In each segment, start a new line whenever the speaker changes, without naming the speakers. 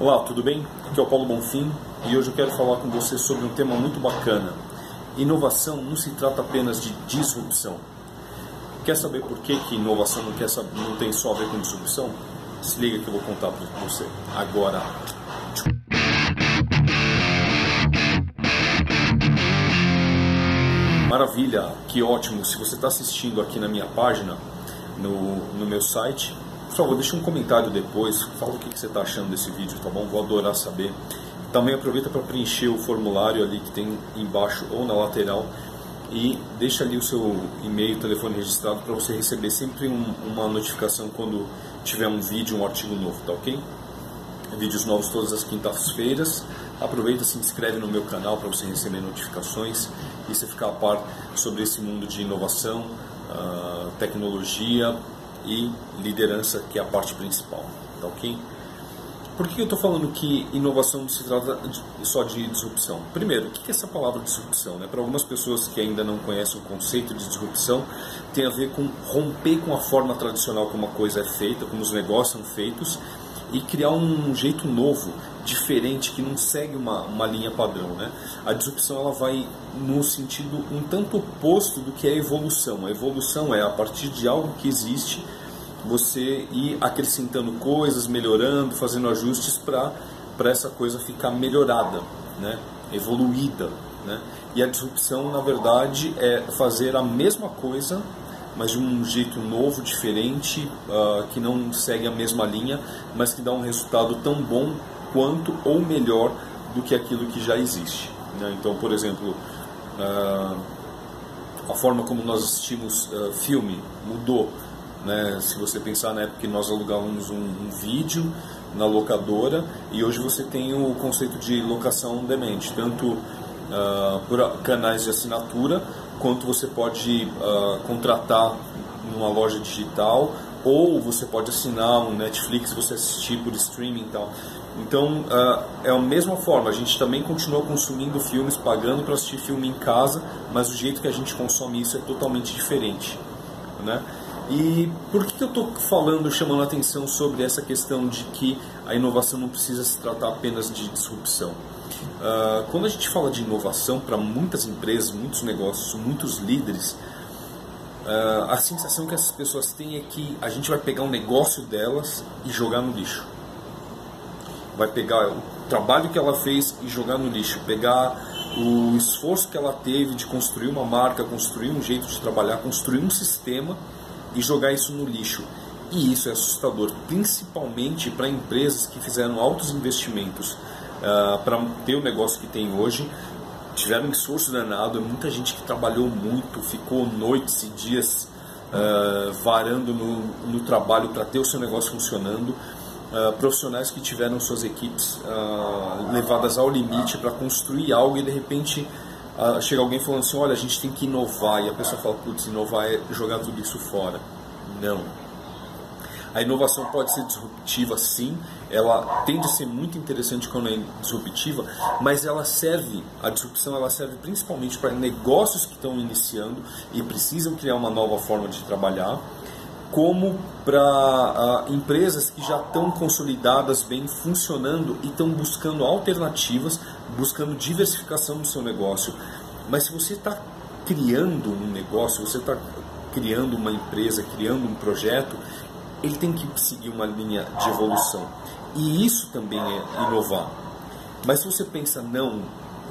Olá, tudo bem? Aqui é o Paulo Bonfim e hoje eu quero falar com você sobre um tema muito bacana. Inovação não se trata apenas de disrupção. Quer saber por que, que inovação não, quer não tem só a ver com disrupção? Se liga que eu vou contar para você agora. Maravilha, que ótimo. Se você está assistindo aqui na minha página, no, no meu site, por favor, deixe um comentário depois, fala o que, que você está achando desse vídeo, tá bom? Vou adorar saber. Também aproveita para preencher o formulário ali que tem embaixo ou na lateral e deixa ali o seu e-mail, telefone registrado para você receber sempre um, uma notificação quando tiver um vídeo, um artigo novo, tá ok? Vídeos novos todas as quintas-feiras. Aproveita, se inscreve no meu canal para você receber notificações e você ficar a par sobre esse mundo de inovação, uh, tecnologia e liderança, que é a parte principal, tá ok? Por que eu estou falando que inovação não se trata só de disrupção? Primeiro, o que é essa palavra disrupção? Né? Para algumas pessoas que ainda não conhecem o conceito de disrupção, tem a ver com romper com a forma tradicional como a coisa é feita, como os negócios são feitos, e criar um jeito novo, diferente, que não segue uma, uma linha padrão. Né? A disrupção ela vai no sentido um tanto oposto do que é a evolução. A evolução é a partir de algo que existe, você ir acrescentando coisas, melhorando, fazendo ajustes para essa coisa ficar melhorada, né? evoluída. Né? E a disrupção, na verdade, é fazer a mesma coisa mas de um jeito novo, diferente, uh, que não segue a mesma linha, mas que dá um resultado tão bom quanto ou melhor do que aquilo que já existe. Né? Então, por exemplo, uh, a forma como nós assistimos uh, filme mudou. Né? Se você pensar na época que nós alugávamos um, um, vídeo na locadora e hoje você tem o conceito de locação demand, tanto por canais de assinatura quanto você pode uh, contratar numa loja digital ou você pode assinar um Netflix, você assistir por streaming e tal. Então uh, é a mesma forma, a gente também continua consumindo filmes, pagando para assistir filme em casa, mas o jeito que a gente consome isso é totalmente diferente. Né? E por que, eu estou falando, chamando a atenção sobre essa questão de que a inovação não precisa se tratar apenas de disrupção? Uh, quando a gente fala de inovação para muitas empresas, muitos negócios, muitos líderes, uh, a sensação que essas pessoas têm é que a gente vai pegar um negócio delas e jogar no lixo. Vai pegar o trabalho que ela fez e jogar no lixo, pegar o esforço que ela teve de construir uma marca, construir um jeito de trabalhar, construir um sistema e jogar isso no lixo. E isso é assustador, principalmente para empresas que fizeram altos investimentos uh, ah, para ter o negócio que tem hoje. Tiveram um esforço danado, é muita gente que trabalhou muito, ficou noites e dias uh, varando no, no trabalho para ter o seu negócio funcionando. Uh, profissionais que tiveram suas equipes levadas ao limite para construir algo e de repente chega alguém falando assim: olha, a gente tem que inovar, e a pessoa fala: putz, inovar é jogar tudo isso fora. Não. A inovação pode ser disruptiva, sim, ela tende a ser muito interessante quando é disruptiva, mas ela serve, a disrupção ela serve principalmente para negócios que estão iniciando e precisam criar uma nova forma de trabalhar, como para uh, empresas que já estão consolidadas, bem funcionando e estão buscando alternativas, buscando diversificação do seu negócio. Mas se você está criando um negócio, você está criando uma empresa, criando um projeto, ele tem que seguir uma linha de evolução. E isso também é inovar. Mas se você pensa, não,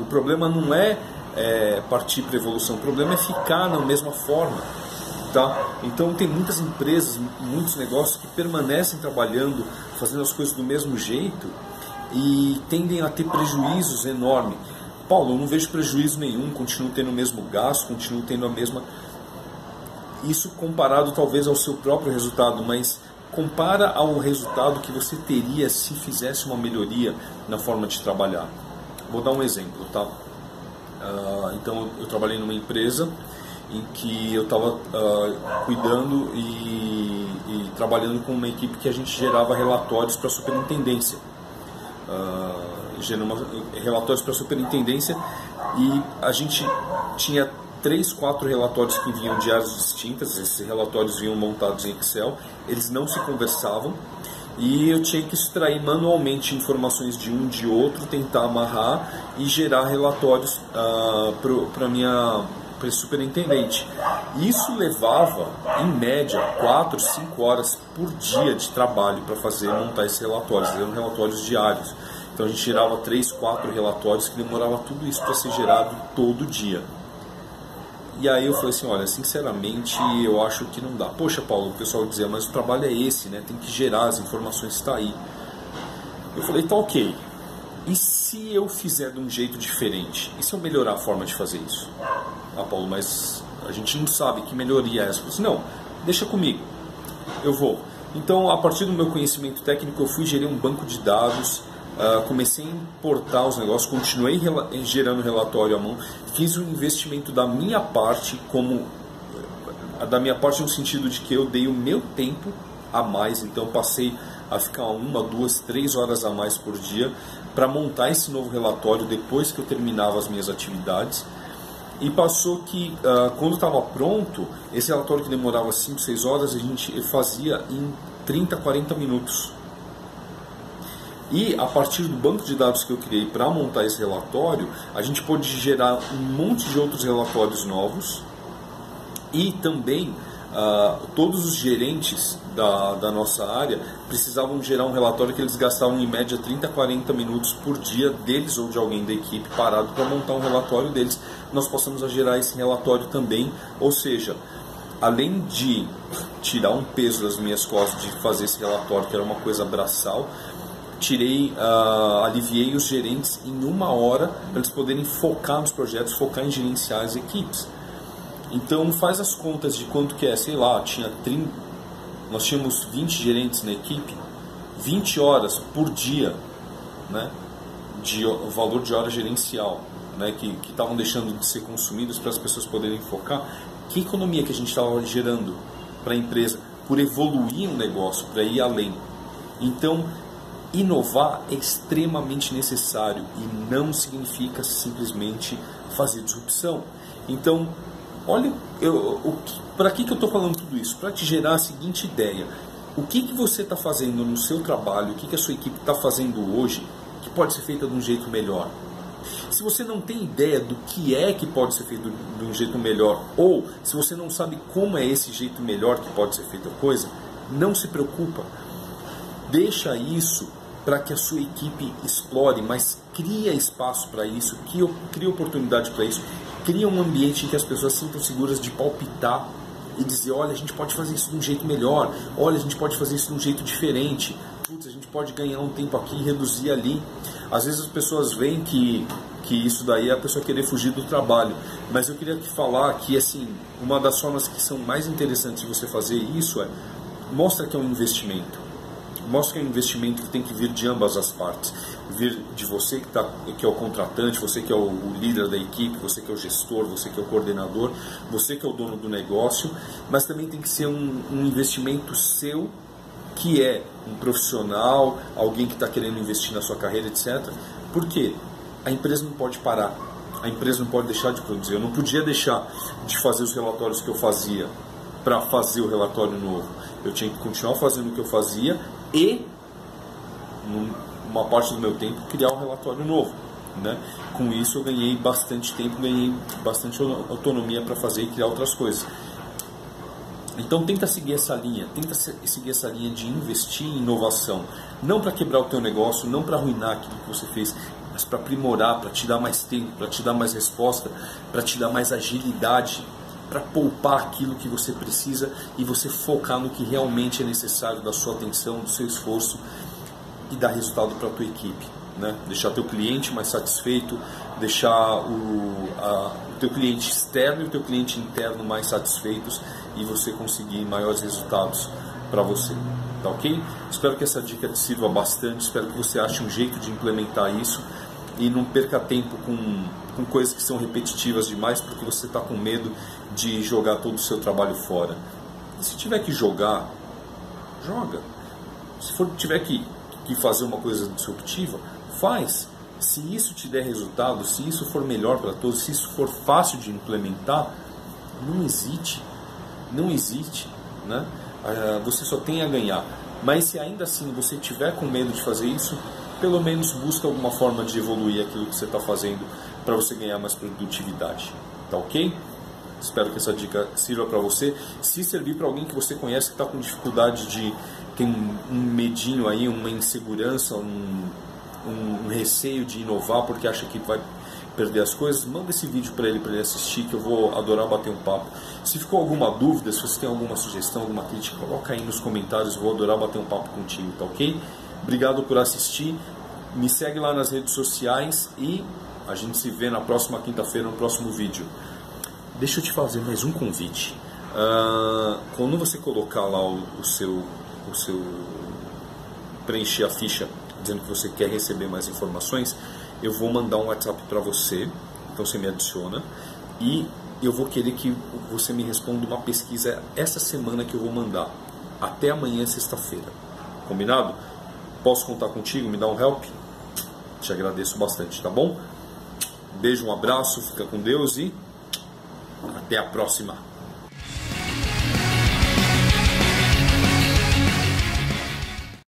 o problema não é, é partir para evolução, o problema é ficar na mesma forma. Tá? Então tem muitas empresas, muitos negócios que permanecem trabalhando, fazendo as coisas do mesmo jeito e tendem a ter prejuízos enormes. Paulo, eu não vejo prejuízo nenhum, continuo tendo o mesmo gasto, continuo tendo a mesma isso comparado talvez ao seu próprio resultado, mas compara ao resultado que você teria se fizesse uma melhoria na forma de trabalhar. Vou dar um exemplo, tá? Uh, então eu trabalhei numa empresa em que eu estava uh, ah, cuidando e, e, trabalhando com uma equipe que a gente gerava relatórios para a superintendência. Uh, relatórios para a superintendência e a gente tinha três, quatro relatórios que vinham de áreas distintas, esses relatórios vinham montados em Excel, eles não se conversavam e eu tinha que extrair manualmente informações de um de outro, tentar amarrar e gerar relatórios uh, para minha para superintendente. Isso levava, em média, 4, 5 horas por dia de trabalho para fazer montar esses relatórios, eram relatórios diários. Então a gente gerava 3, 4 relatórios que demorava tudo isso para ser gerado todo dia. E aí eu falei assim, olha, sinceramente eu acho que não dá. Poxa, Paulo, o pessoal dizia, mas o trabalho é esse, né? Tem que gerar as informações está aí. Eu falei, tá ok. E se eu fizer de um jeito diferente? E se eu melhorar a forma de fazer isso? Ah, Paulo, mas a gente não sabe que melhoria é essa. Eu assim, não, deixa comigo. Eu vou. Então, a partir do meu conhecimento técnico, eu fui gerir um banco de dados Uh, comecei a importar os negócios, continuei gerando relatório à mão, fiz um investimento da minha parte, como eh, da minha parte no sentido de que eu dei o meu tempo a mais, então passei a ficar uma, duas, três horas a mais por dia para montar esse novo relatório depois que eu terminava as minhas atividades. E passou que, uh, quando estava pronto, esse relatório que demorava 5, 6 horas, a gente fazia em 30, 40 minutos. E a partir do banco de dados que eu criei para montar esse relatório, a gente pôde gerar um monte de outros relatórios novos e também uh, todos os gerentes da, da nossa área precisavam gerar um relatório que eles gastavam em média 30 a 40 minutos por dia deles ou de alguém da equipe parado para montar um relatório deles. Nós possamos gerar esse relatório também, ou seja, além de tirar um peso das minhas costas de fazer esse relatório, que era uma coisa braçal, tirei, uh, aliviei os gerentes em uma hora para eles poderem focar nos projetos, focar em gerenciar as equipes. Então faz as contas de quanto que é, sei lá, tinha 30, nós tínhamos 20 gerentes na equipe, 20 horas por dia, né, de o valor de hora gerencial, né, que estavam deixando de ser consumidos para as pessoas poderem focar. Que economia que a gente estava gerando para a empresa por evoluir um negócio, para ir além. Então, inovar é extremamente necessário e não significa simplesmente fazer disrupção. Então, olha, para que, que eu estou falando tudo isso? Para te gerar a seguinte ideia: o que, que você está fazendo no seu trabalho, o que, que a sua equipe está fazendo hoje, que pode ser feita de um jeito melhor. Se você não tem ideia do que é que pode ser feito de um jeito melhor, ou se você não sabe como é esse jeito melhor que pode ser feita a coisa, não se preocupa. Deixa isso para que a sua equipe explore, mas cria espaço para isso, cria oportunidade para isso, cria um ambiente em que as pessoas sintam seguras de palpitar e dizer, olha, a gente pode fazer isso de um jeito melhor, olha, a gente pode fazer isso de um jeito diferente, putz, a gente pode ganhar um tempo aqui e reduzir ali. Às vezes as pessoas veem que, que isso daí é a pessoa querer fugir do trabalho, mas eu queria falar que, assim, uma das formas que são mais interessantes de você fazer isso é, mostra que é um investimento mostra que é um investimento que tem que vir de ambas as partes. Vir de você que, tá, que é o contratante, você que é o, o líder da equipe, você que é o gestor, você que é o coordenador, você que é o dono do negócio, mas também tem que ser um, um investimento seu que é um profissional, alguém que está querendo investir na sua carreira, etc. Por quê? A empresa não pode parar, a empresa não pode deixar de produzir. Eu não podia deixar de fazer os relatórios que eu fazia para fazer o relatório novo. Eu tinha que continuar fazendo o que eu fazia e, numa parte do meu tempo, criar um relatório novo. Né? Com isso eu ganhei bastante tempo, ganhei bastante autonomia para fazer e criar outras coisas. Então tenta seguir essa linha, tenta seguir essa linha de investir em inovação, não para quebrar o teu negócio, não para arruinar aquilo que você fez, mas para aprimorar, para te dar mais tempo, para te dar mais resposta, para te dar mais agilidade para poupar aquilo que você precisa e você focar no que realmente é necessário da sua atenção, do seu esforço e dar resultado para a tua equipe. Né? Deixar teu cliente mais satisfeito, deixar o, a, o teu cliente externo e o teu cliente interno mais satisfeitos e você conseguir maiores resultados para você. Tá ok? Espero que essa dica te sirva bastante, espero que você ache um jeito de implementar isso e não perca tempo com, com coisas que são repetitivas demais porque você está com medo de jogar todo o seu trabalho fora. E se tiver que jogar, joga. Se for tiver que, que fazer uma coisa disruptiva, faz. Se isso te der resultado, se isso for melhor para todos, se isso for fácil de implementar, não hesite. Não hesite. Né? Ah, você só tem a ganhar. Mas se ainda assim você tiver com medo de fazer isso, pelo menos busca alguma forma de evoluir aquilo que você está fazendo para você ganhar mais produtividade. Tá ok? Espero que essa dica sirva para você. Se servir para alguém que você conhece que está com dificuldade de tem um, medinho aí, uma insegurança, um, um, receio de inovar porque acha que vai perder as coisas, manda esse vídeo para ele para ele assistir que eu vou adorar bater um papo. Se ficou alguma dúvida, se você tem alguma sugestão, alguma crítica, coloca aí nos comentários, vou adorar bater um papo contigo, tá ok? Obrigado por assistir. Me segue lá nas redes sociais e a gente se vê na próxima quinta-feira no próximo vídeo. Deixa eu te fazer mais um convite. Uh, quando você colocar lá o, o, seu, o seu preencher a ficha dizendo que você quer receber mais informações, eu vou mandar um WhatsApp para você. Então você me adiciona e eu vou querer que você me responda uma pesquisa essa semana que eu vou mandar até amanhã sexta-feira. Combinado? Posso contar contigo? Me dá um help? Te agradeço bastante, tá bom? Beijo, um abraço, fica com Deus e até a próxima.